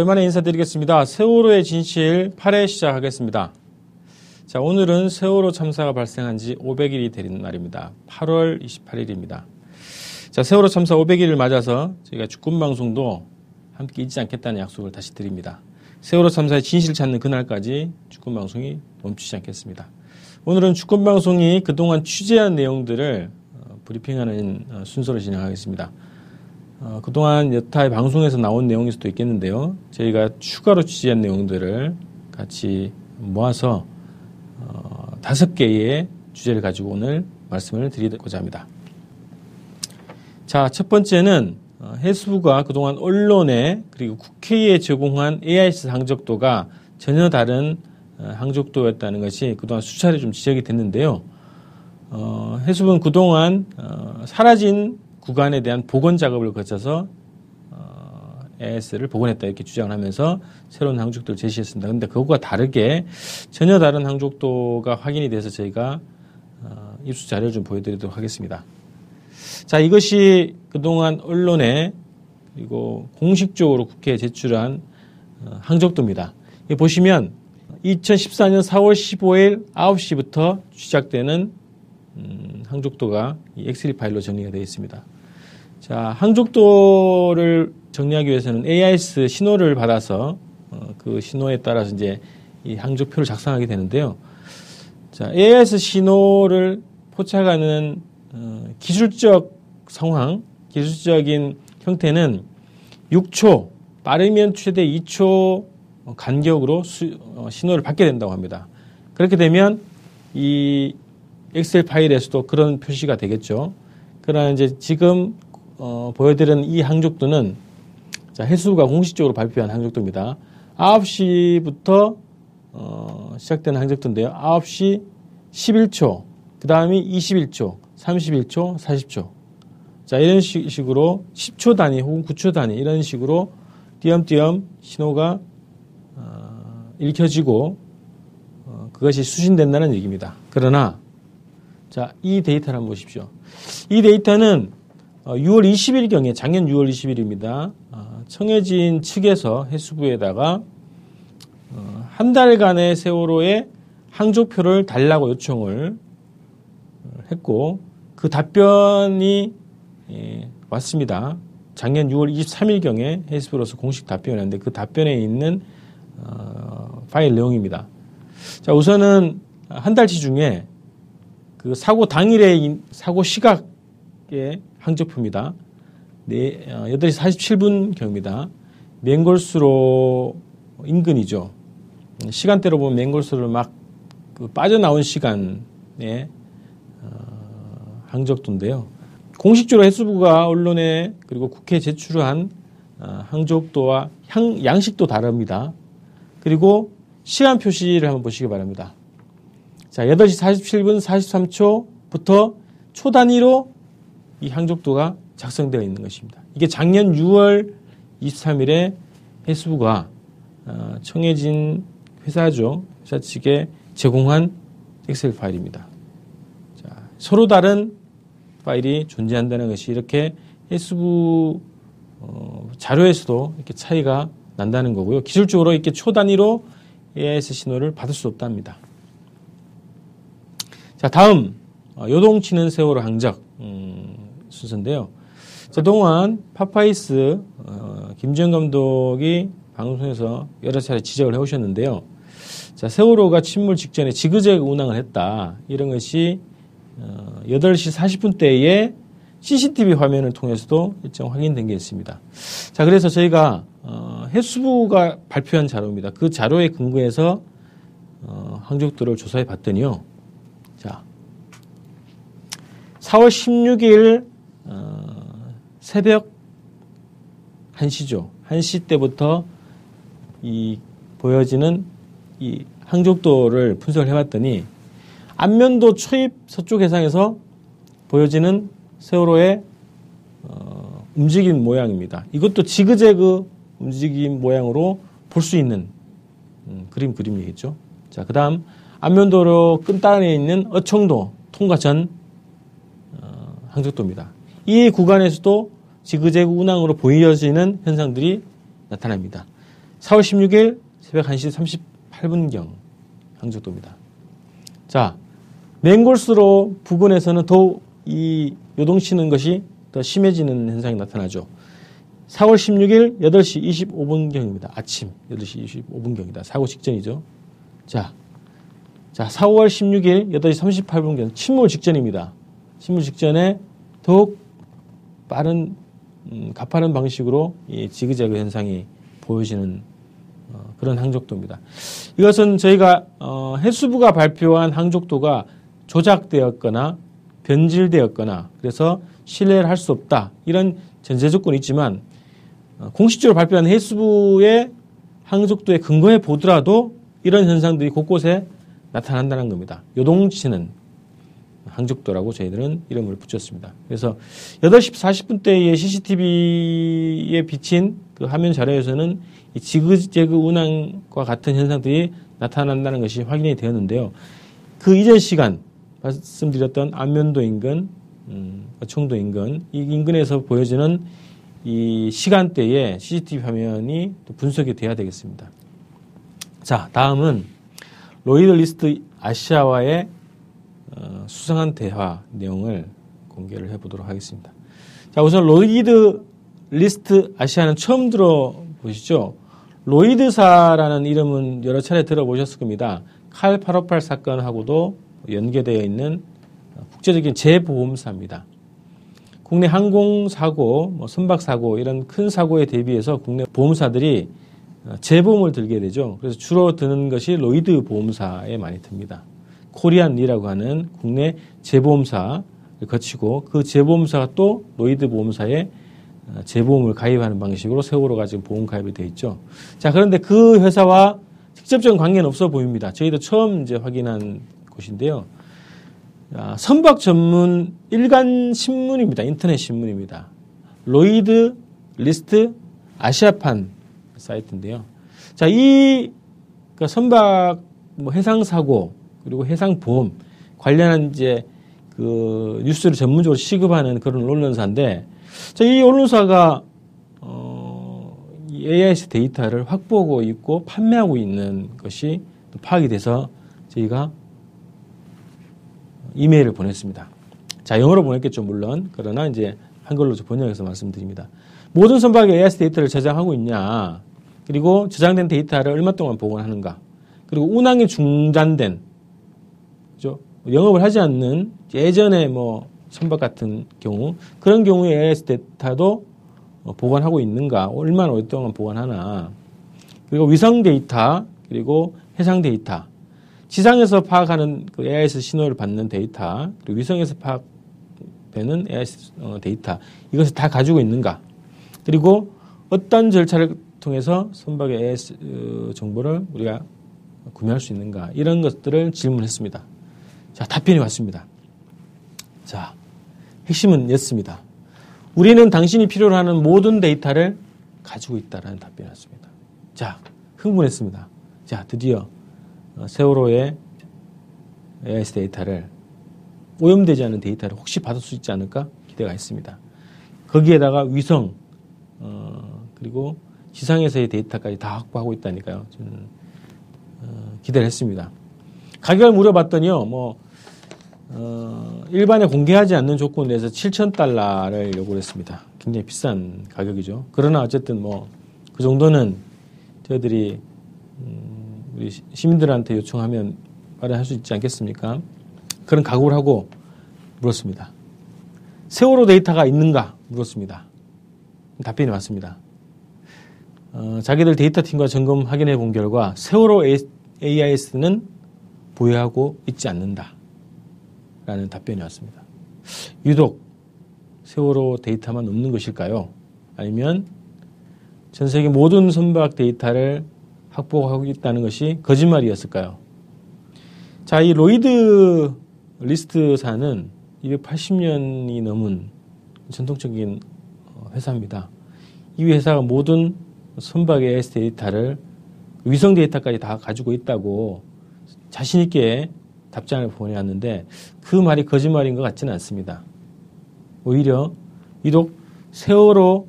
오랜만에 인사드리겠습니다. 세월호의 진실 8회 시작하겠습니다. 자, 오늘은 세월호 참사가 발생한 지 500일이 되는 날입니다. 8월 28일입니다. 자, 세월호 참사 500일을 맞아서 저희가 주권 방송도 함께 잊지 않겠다는 약속을 다시 드립니다. 세월호 참사의 진실 찾는 그날까지 주권 방송이 멈추지 않겠습니다. 오늘은 주권 방송이 그동안 취재한 내용들을 어, 브리핑하는 어, 순서로 진행하겠습니다. 어, 그동안 여타의 방송에서 나온 내용일 수도 있겠는데요. 저희가 추가로 취재한 내용들을 같이 모아서 어, 다섯 개의 주제를 가지고 오늘 말씀을 드리고자 합니다. 자, 첫 번째는 어, 해수부가 그동안 언론에 그리고 국회에 제공한 AIS 항적도가 전혀 다른 어, 항적도였다는 것이 그동안 수차례 좀 지적이 됐는데요. 어, 해수부는 그동안 어, 사라진 구간에 대한 복원 작업을 거쳐서 어, AS를 복원했다 이렇게 주장을 하면서 새로운 항족도를 제시했습니다. 그런데 그것과 다르게 전혀 다른 항족도가 확인이 돼서 저희가 어, 입수 자료를 좀 보여드리도록 하겠습니다. 자, 이것이 그동안 언론에 그리고 공식적으로 국회에 제출한 어, 항족도입니다. 보시면 2014년 4월 15일 9시부터 시작되는 음, 항족도가 이 엑셀 파일로 정리가 되어 있습니다. 자, 항족도를 정리하기 위해서는 AIS 신호를 받아서 어, 그 신호에 따라서 이제 이 항족표를 작성하게 되는데요. 자, AIS 신호를 포착하는 어, 기술적 상황, 기술적인 형태는 6초, 빠르면 최대 2초 간격으로 수, 어, 신호를 받게 된다고 합니다. 그렇게 되면 이 엑셀 파일에서도 그런 표시가 되겠죠. 그러나 이제 지금 어, 보여드리는 이 항족도는 자, 해수가 공식적으로 발표한 항족도입니다. 9시부터 어, 시작되는 항족도인데요. 9시 11초, 그 다음이 21초, 31초, 40초. 자, 이런 식으로 10초 단위 혹은 9초 단위 이런 식으로 띄엄띄엄 신호가 어, 읽혀지고 어, 그것이 수신된다는 얘기입니다. 그러나 자, 이 데이터를 한번 보십시오. 이 데이터는 6월 어, 20일경에 작년 6월 20일입니다. 어, 청해진 측에서 해수부에다가 어, 한 달간의 세월호의 항조표를 달라고 요청을 했고 그 답변이 예, 왔습니다. 작년 6월 23일경에 해수부로서 공식 답변을 했는데 그 답변에 있는 파일 내용입니다. 자 우선은 한 달치 중에 그 사고 당일의 사고 시각 의 항적표입니다. 네, 8시 47분 경입니다. 맹골수로 인근이죠. 시간대로 보면 맹골수를 막 그 빠져나온 시간에 어, 항적도인데요. 공식적으로 해수부가 언론에 그리고 국회에 제출한 어, 항적도와 향, 양식도 다릅니다. 그리고 시간 표시를 한번 보시기 바랍니다. 자, 8시 47분 43초부터 초 단위로 이 항족도가 작성되어 있는 것입니다. 이게 작년 6월 23일에 해수부가 어, 청해진 회사죠. 회사 측에 제공한 엑셀 파일입니다. 자, 서로 다른 파일이 존재한다는 것이 이렇게 해수부 어, 자료에서도 이렇게 차이가 난다는 거고요. 기술적으로 이렇게 초 단위로 AIS 신호를 받을 수 없답니다. 자, 다음 어, 요동치는 세월호 항적. 음, 순서인데요. 그동안 파파이스 어, 김지영 감독이 방송에서 여러 차례 지적을 해오셨는데요. 자, 세월호가 침몰 직전에 지그재그 운항을 했다. 이런 것이 어, 8시 40분대에 CCTV 화면을 통해서도 일정 확인된 게 있습니다. 자, 그래서 저희가 어, 해수부가 발표한 자료입니다. 그 자료에 근거해서 어, 항적도를 조사해 봤더니요. 자, 4월 16일 어, 새벽 1시죠. 1시 때부터 이 보여지는 이 항족도를 분석을 해봤더니 안면도 초입 서쪽 해상에서 보여지는 세월호의 어, 움직임 모양입니다. 이것도 지그재그 움직임 모양으로 볼 수 있는 음, 그림 그림이겠죠. 자, 그 다음 안면도로 끝단에 있는 어청도 통과 전 항적도입니다. 이 구간에서도 지그재그 운항으로 보여지는 현상들이 나타납니다. 4월 16일 새벽 1시 38분경 항적도입니다. 자, 맹골수로 부근에서는 더욱 이 요동치는 것이 더 심해지는 현상이 나타나죠. 4월 16일 8시 25분경입니다. 아침 8시 25분경이다. 사고 직전이죠. 자, 자, 4월 16일 8시 38분경 침몰 직전입니다. 침몰 직전에 더욱 빠른 음, 가파른 방식으로 이 지그재그 현상이 보여지는 어, 그런 항적도입니다. 이것은 저희가 어, 해수부가 발표한 항적도가 조작되었거나 변질되었거나 그래서 신뢰를 할 수 없다 이런 전제 조건이 있지만 어, 공식적으로 발표한 해수부의 항적도에 근거해 보더라도 이런 현상들이 곳곳에 나타난다는 겁니다. 요동치는 항적도라고 저희들은 이름을 붙였습니다. 그래서 8시 40분대의 CCTV에 비친 그 화면 자료에서는 이 지그재그 운항과 같은 현상들이 나타난다는 것이 확인이 되었는데요. 그 이전 시간 말씀드렸던 안면도 인근, 음, 청도 인근, 이 인근에서 보여지는 이 시간대에 CCTV 화면이 또 분석이 돼야 되겠습니다. 자, 다음은 로이드 리스트 아시아와의 어, 수상한 대화 내용을 공개를 해보도록 하겠습니다. 자, 우선 로이드 리스트 아시아는 처음 들어보시죠? 로이드사라는 이름은 여러 차례 들어보셨을 겁니다. 칼 858 사건하고도 연계되어 있는 국제적인 재보험사입니다. 국내 항공사고, 뭐 선박사고 이런 큰 사고에 대비해서 국내 보험사들이 재보험을 들게 되죠. 그래서 주로 드는 것이 로이드 보험사에 많이 듭니다. 코리안리라고 하는 국내 재보험사를 거치고 그 재보험사가 또 로이드 보험사에 어, 재보험을 가입하는 방식으로 세월호가 지금 보험 가입이 되어 있죠. 자, 그런데 그 회사와 직접적인 관계는 없어 보입니다. 저희도 처음 이제 확인한 곳인데요. 아, 선박 전문 일간 신문입니다. 인터넷 신문입니다. 로이드 리스트 아시아판 사이트인데요. 자, 이 그러니까 선박 뭐 해상 사고 그리고 해상 보험 관련한 이제 그 뉴스를 전문적으로 취급하는 그런 언론사인데 자, 이 언론사가 어, 이 AIS 데이터를 확보하고 있고 판매하고 있는 것이 파악이 돼서 저희가 이메일을 보냈습니다. 자, 영어로 보냈겠죠, 물론. 그러나 이제 한글로 번역해서 말씀드립니다. 모든 선박이 AIS 데이터를 저장하고 있냐, 그리고 저장된 데이터를 얼마 동안 보관하는가, 그리고 운항이 중단된? 영업을 하지 않는 예전에 뭐 선박 같은 경우 그런 경우에 AIS 데이터도 보관하고 있는가, 얼마나 오랫동안 보관하나, 그리고 위성 데이터, 그리고 해상 데이터, 지상에서 파악하는 그 AIS 신호를 받는 데이터, 그리고 위성에서 파악되는 AIS 어, 데이터, 이것을 다 가지고 있는가, 그리고 어떤 절차를 통해서 선박의 AIS 어, 정보를 우리가 구매할 수 있는가, 이런 것들을 질문했습니다. 자, 답변이 왔습니다. 자, 핵심은 였습니다. 우리는 당신이 필요로 하는 모든 데이터를 가지고 있다라는 답변이 왔습니다. 자, 흥분했습니다. 자, 드디어 어, 세월호의 AIS 데이터를 오염되지 않은 데이터를 혹시 받을 수 있지 않을까 기대가 있습니다. 거기에다가 위성 어, 그리고 지상에서의 데이터까지 다 확보하고 있다니까요. 저는 어, 기대를 했습니다. 가격을 물어봤더니요, 뭐 어, 일반에 공개하지 않는 조건 내에서 7천 달러를 요구를 했습니다. 굉장히 비싼 가격이죠. 그러나 어쨌든 뭐 그 정도는 저희들이 음, 우리 시민들한테 요청하면 마련할 수 있지 않겠습니까? 그런 각오를 하고 물었습니다. 세월호 데이터가 있는가 물었습니다. 답변이 왔습니다. 어, 자기들 데이터 팀과 점검 확인해 본 결과 세월호 AIS는 보유하고 있지 않는다. 라는 답변이 왔습니다. 유독 세월호 데이터만 없는 것일까요? 아니면 전 세계 모든 선박 데이터를 확보하고 있다는 것이 거짓말이었을까요? 자, 이 로이드 리스트사는 280년이 넘은 전통적인 어, 회사입니다. 이 회사가 모든 선박의 데이터를 위성 데이터까지 다 가지고 있다고 자신있게 답장을 보내왔는데 그 말이 거짓말인 것 같지는 않습니다. 오히려 유독 세월호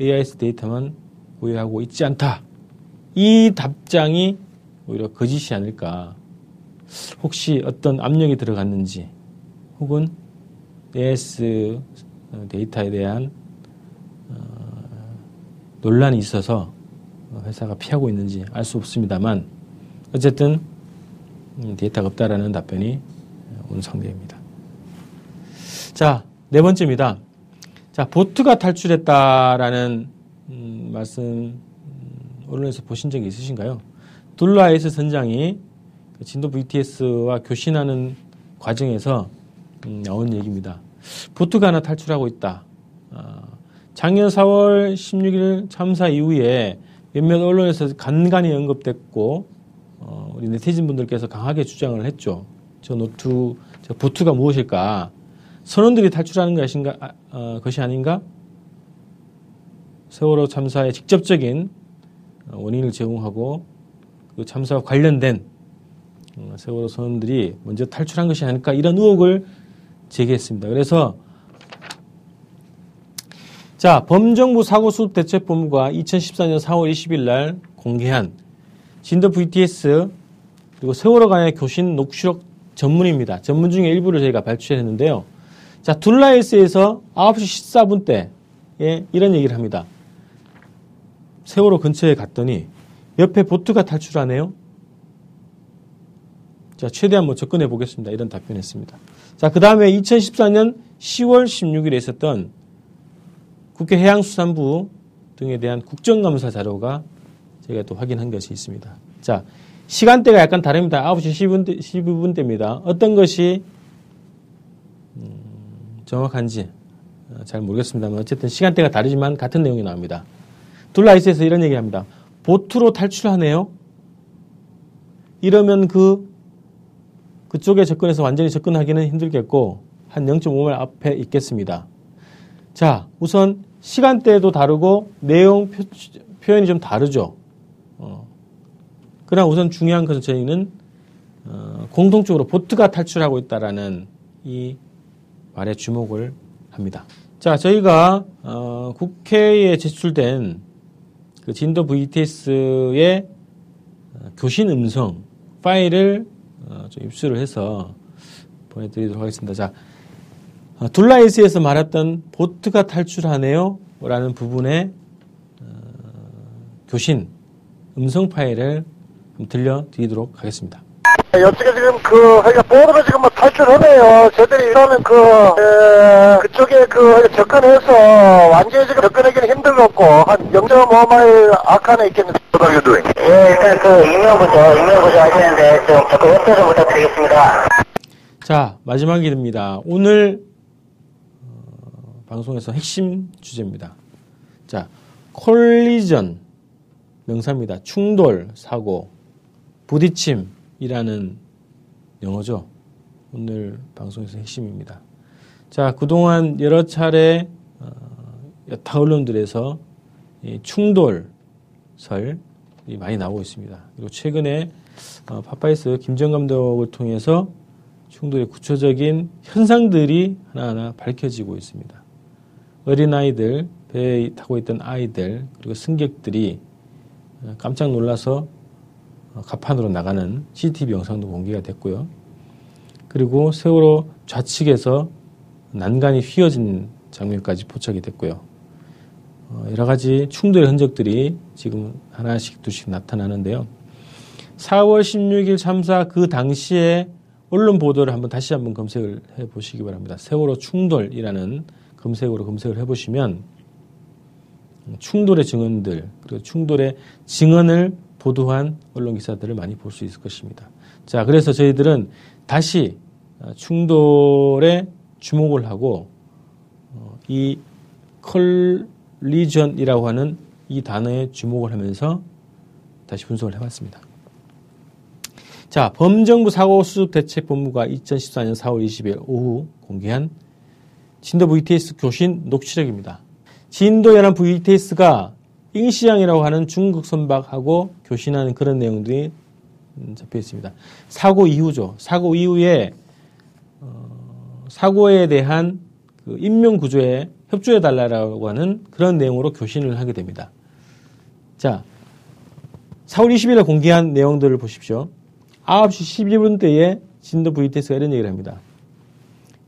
AIS 데이터만 보유하고 있지 않다. 이 답장이 오히려 거짓이 아닐까. 혹시 어떤 압력이 들어갔는지 혹은 AS 데이터에 대한 어, 논란이 있어서 회사가 피하고 있는지 알 수 없습니다만 어쨌든 음, 데이터가 없다라는 답변이 온 상태입니다. 자, 네 번째입니다. 자, 보트가 탈출했다라는 음, 말씀 음, 언론에서 보신 적이 있으신가요? 둘라에이스 선장이 그 진도 VTS와 교신하는 과정에서 음, 나온 얘기입니다. 보트가 하나 탈출하고 있다. 아, 작년 4월 16일 참사 이후에 몇몇 언론에서 간간히 언급됐고 어, 우리 네티즌 분들께서 강하게 주장을 했죠. 저 보트, 저 보트가 무엇일까? 선원들이 탈출하는 것인가, 아, 어, 것이 아닌가? 세월호 참사의 직접적인 원인을 제공하고 그 참사와 관련된 어, 세월호 선원들이 먼저 탈출한 것이 아닐까 이런 의혹을 제기했습니다. 그래서 자 범정부 사고수습 대책본부가 2014년 4월 20일 날 공개한 진도 VTS 그리고 세월호 간의 교신 녹취록 전문입니다. 전문 중에 일부를 저희가 발췌했는데요. 자, 둘라이스에서 9시 14분 때에 이런 얘기를 합니다. 세월호 근처에 갔더니 옆에 보트가 탈출하네요. 자, 최대한 뭐 접근해 보겠습니다. 이런 답변했습니다. 자, 그 다음에 2014년 10월 16일에 있었던 국회 해양수산부 등에 대한 국정감사 자료가 저희가 또 확인한 것이 있습니다. 자, 시간대가 약간 다릅니다. 9시 10분, 12분대입니다. 어떤 것이 음, 정확한지 어, 잘 모르겠습니다만 어쨌든 시간대가 다르지만 같은 내용이 나옵니다. 둘라이스에서 이런 얘기합니다. 보트로 탈출하네요. 이러면 그 그쪽에 접근해서 완전히 접근하기는 힘들겠고 한 0.5말 앞에 있겠습니다. 자, 우선 시간대도 다르고 내용 표, 현이 좀 다르죠. 어. 그러나 우선 중요한 것은 저희는 어, 공통적으로 보트가 탈출하고 있다라는 이 말에 주목을 합니다. 자, 저희가 어, 국회에 제출된 그 진도 VTS의 어, 교신 음성 파일을 어, 좀 입수를 해서 보내드리도록 하겠습니다. 자, 어, 둘라이스에서 말했던 보트가 탈출하네요. 라는 부분의 교신 음성 파일을 들려드리도록 하겠습니다. 여쪽에 지금 그, 그러니까 보드로 지금 뭐 탈출하네요. 저들이 이러면 그, 에, 그쪽에 그 접근해서 완전히 지금 접근하기는 힘들겠고, 한 0.5마일 악한에 있겠는데. What are you doing? 예, 일단 그 익명부터, 익명부터 하시는데 좀 접근 협조 좀 부탁드리겠습니다. 자, 마지막 일입니다. 오늘, 어, 방송에서 핵심 주제입니다. 자, 콜리전 명사입니다. 충돌, 사고, 부딪힘, 이라는 영어죠. 오늘 방송에서 핵심입니다. 자, 그동안 여러 차례 어, 여타 언론들에서 충돌설 이 많이 나오고 있습니다. 그리고 최근에 어, 파파이스 김지영 감독을 통해서 충돌의 구체적인 현상들이 하나하나 밝혀지고 있습니다. 어린아이들, 배에 타고 있던 아이들, 그리고 승객들이 어, 깜짝 놀라서 어, 갑판으로 나가는 CCTV 영상도 공개가 됐고요. 그리고 세월호 좌측에서 난간이 휘어진 장면까지 포착이 됐고요. 어, 여러 가지 충돌의 흔적들이 지금 하나씩 두씩 나타나는데요. 4월 16일 참사 그 당시에 언론 보도를 한번 다시 한번 검색을 해 보시기 바랍니다. 세월호 충돌이라는 검색으로 검색을 해 보시면 충돌의 증언들 그리고 충돌의 증언을 보도한 언론 기사들을 많이 볼 수 있을 것입니다. 자, 그래서 저희들은 다시 어, 충돌에 주목을 하고 어, 이 컬리전이라고 하는 이 단어에 주목을 하면서 다시 분석을 해봤습니다. 자, 범정부 사고 수습 대책 본부가 2014년 4월 20일 오후 공개한 진도 VTS 교신 녹취록입니다. 진도 연합 VTS가 잉시양이라고 하는 중국 선박하고 교신하는 그런 내용들이 음, 잡혀 있습니다. 사고 이후죠. 사고 이후에 어, 사고에 대한 그 인명 구조에 협조해 달라고 하는 그런 내용으로 교신을 하게 됩니다. 자, 4월 20일에 공개한 내용들을 보십시오. 9시 12분대에 진도 VTS가 이런 얘기를 합니다.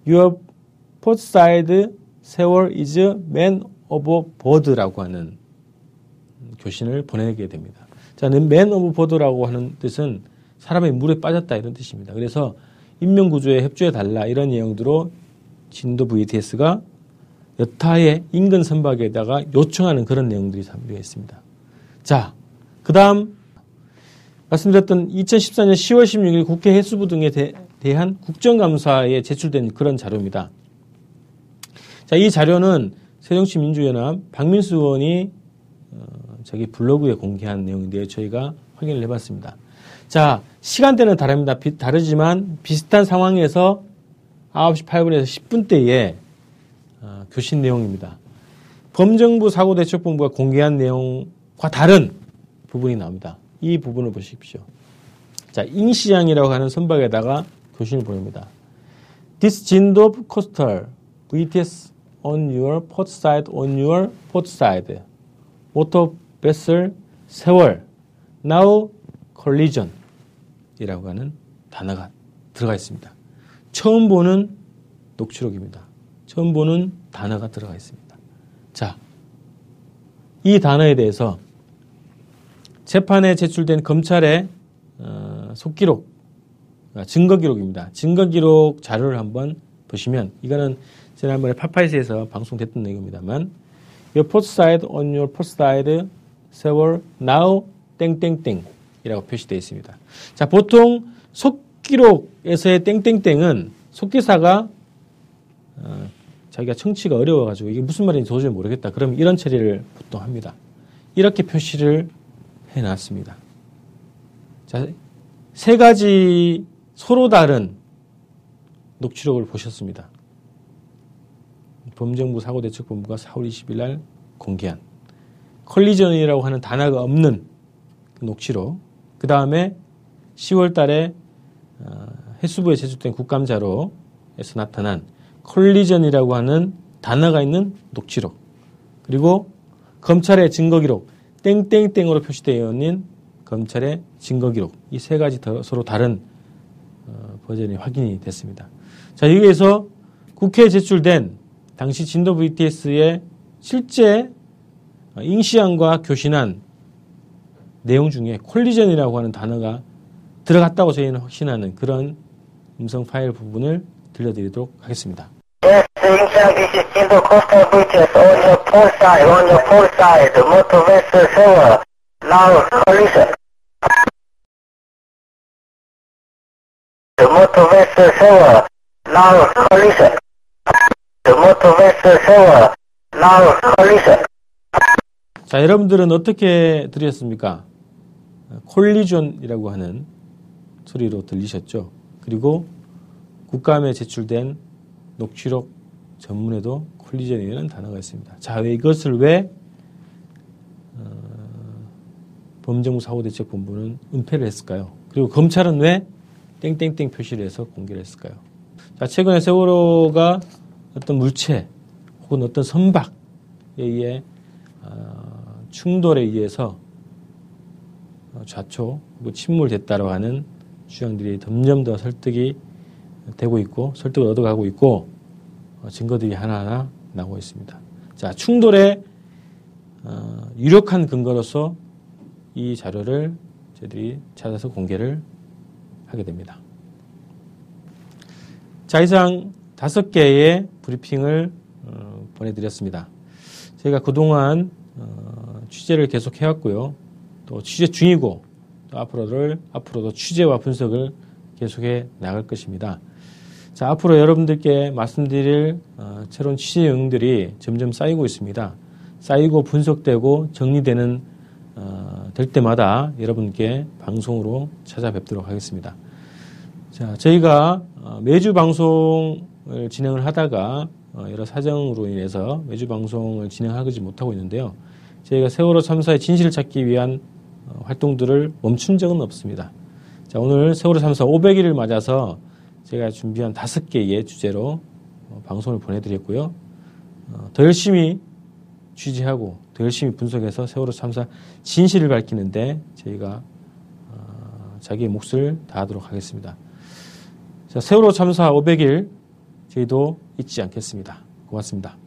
Your port side 세월 is man overboard라고 하는 교신을 보내게 됩니다. 자, man overboard라고 하는 뜻은 사람이 물에 빠졌다 이런 뜻입니다. 그래서 인명구조에 협조해 달라 이런 내용으로 진도 VTS가 여타의 인근 선박에다가 요청하는 그런 내용들이 담겨 있습니다. 자, 그 다음 말씀드렸던 2014년 10월 16일 국회 해수부 등에 대, 한 국정감사에 제출된 그런 자료입니다. 자, 이 자료는 새정치민주연합 박민수 의원이 어, 자기 블로그에 공개한 내용인데요. 저희가 확인을 해봤습니다. 자, 시간대는 다릅니다. 비, 다르지만 비슷한 상황에서 9시 8분에서 10분 대에 어, 교신 내용입니다. 범정부 사고대책본부가 공개한 내용과 다른 부분이 나옵니다. 이 부분을 보십시오. 자, 잉시장이라고 하는 선박에다가 교신을 보냅니다. This Jindop coastal VTS on your port side on your port side vessel 세월 now collision 이라고 하는 단어가 들어가 있습니다. 처음 보는 녹취록입니다. 처음 보는 단어가 들어가 있습니다. 자, 이 단어에 대해서 재판에 제출된 검찰의 어, 속기록, 아, 증거기록입니다. 증거기록 자료를 한번 보시면 이거는 지난번에 파파이스에서 방송됐던 내용입니다만 Your port side on your port side 세월 now 땡땡땡이라고 표시되어 있습니다. 자, 보통 속기록에서의 땡땡땡은 속기사가 어, 자기가 청취가 어려워가지고 이게 무슨 말인지 도저히 모르겠다. 그럼 이런 처리를 보통 합니다. 이렇게 표시를 해놨습니다. 자, 세 가지 서로 다른 녹취록을 보셨습니다. 범정부 사고대책본부가 4월 20일 날 공개한 컬리전이라고 하는 단어가 없는 그 녹취록 그 다음에 10월 달에 어, 해수부에 제출된 국감자료에서 나타난 컬리전이라고 하는 단어가 있는 녹취록 그리고 검찰의 증거기록 땡땡땡으로 표시되어 있는 검찰의 증거기록 이 세 가지 서로 다른 어, 버전이 확인이 됐습니다. 자 여기에서 국회에 제출된 당시 진도 VTS의 실제 잉시안과 교신한 내용 중에 콜리전이라고 하는 단어가 들어갔다고 저희는 확신하는 그런 음성 파일 부분을 들려드리도록 하겠습니다. Yes, Ing-Xiang, this is Jindo Coastal VTS on your port side, on your port side, motor vessel sewer, now collision. The motor vessel sewer, now collision. The motor vessel sewer, now collision. 자, 여러분들은 어떻게 들으셨습니까? 콜리존이라고 하는 소리로 들리셨죠? 그리고 국감에 제출된 녹취록 전문에도 콜리전이라는 단어가 있습니다. 자, 왜 이것을 왜 어, 범정부 사고대책본부는 은폐를 했을까요? 그리고 검찰은 왜 땡땡땡 표시를 해서 공개를 했을까요? 자, 최근에 세월호가 어떤 물체 혹은 어떤 선박에 의해 어, 충돌에 의해서 좌초 침몰됐다고 하는 주장들이 점점 더 설득이 되고 있고 설득을 얻어가고 있고 어, 증거들이 하나하나 나오고 있습니다. 자 충돌의 어, 유력한 근거로서 이 자료를 저희들이 찾아서 공개를 하게 됩니다. 자 이상 다섯 개의 브리핑을 어, 보내드렸습니다. 저희가 그동안 취재를 계속 해왔고요. 또 취재 중이고 또 앞으로를 앞으로도 취재와 분석을 계속해 나갈 것입니다. 자, 앞으로 여러분들께 말씀드릴 어, 새로운 취재 내용들이 점점 쌓이고 있습니다. 쌓이고 분석되고 정리되는 어, 될 때마다 여러분께 방송으로 찾아뵙도록 하겠습니다. 자, 저희가 어, 매주 방송을 진행을 하다가 어, 여러 사정으로 인해서 매주 방송을 진행하지 못하고 있는데요. 저희가 세월호 참사의 진실을 찾기 위한 어, 활동들을 멈춘 적은 없습니다. 자, 오늘 세월호 참사 500일을 맞아서 제가 준비한 다섯 개의 주제로 어, 방송을 보내드렸고요. 어, 더 열심히 취재하고 더 열심히 분석해서 세월호 참사 진실을 밝히는데 저희가 어, 자기의 몫을 다하도록 하겠습니다. 자, 세월호 참사 500일 저희도 잊지 않겠습니다. 고맙습니다.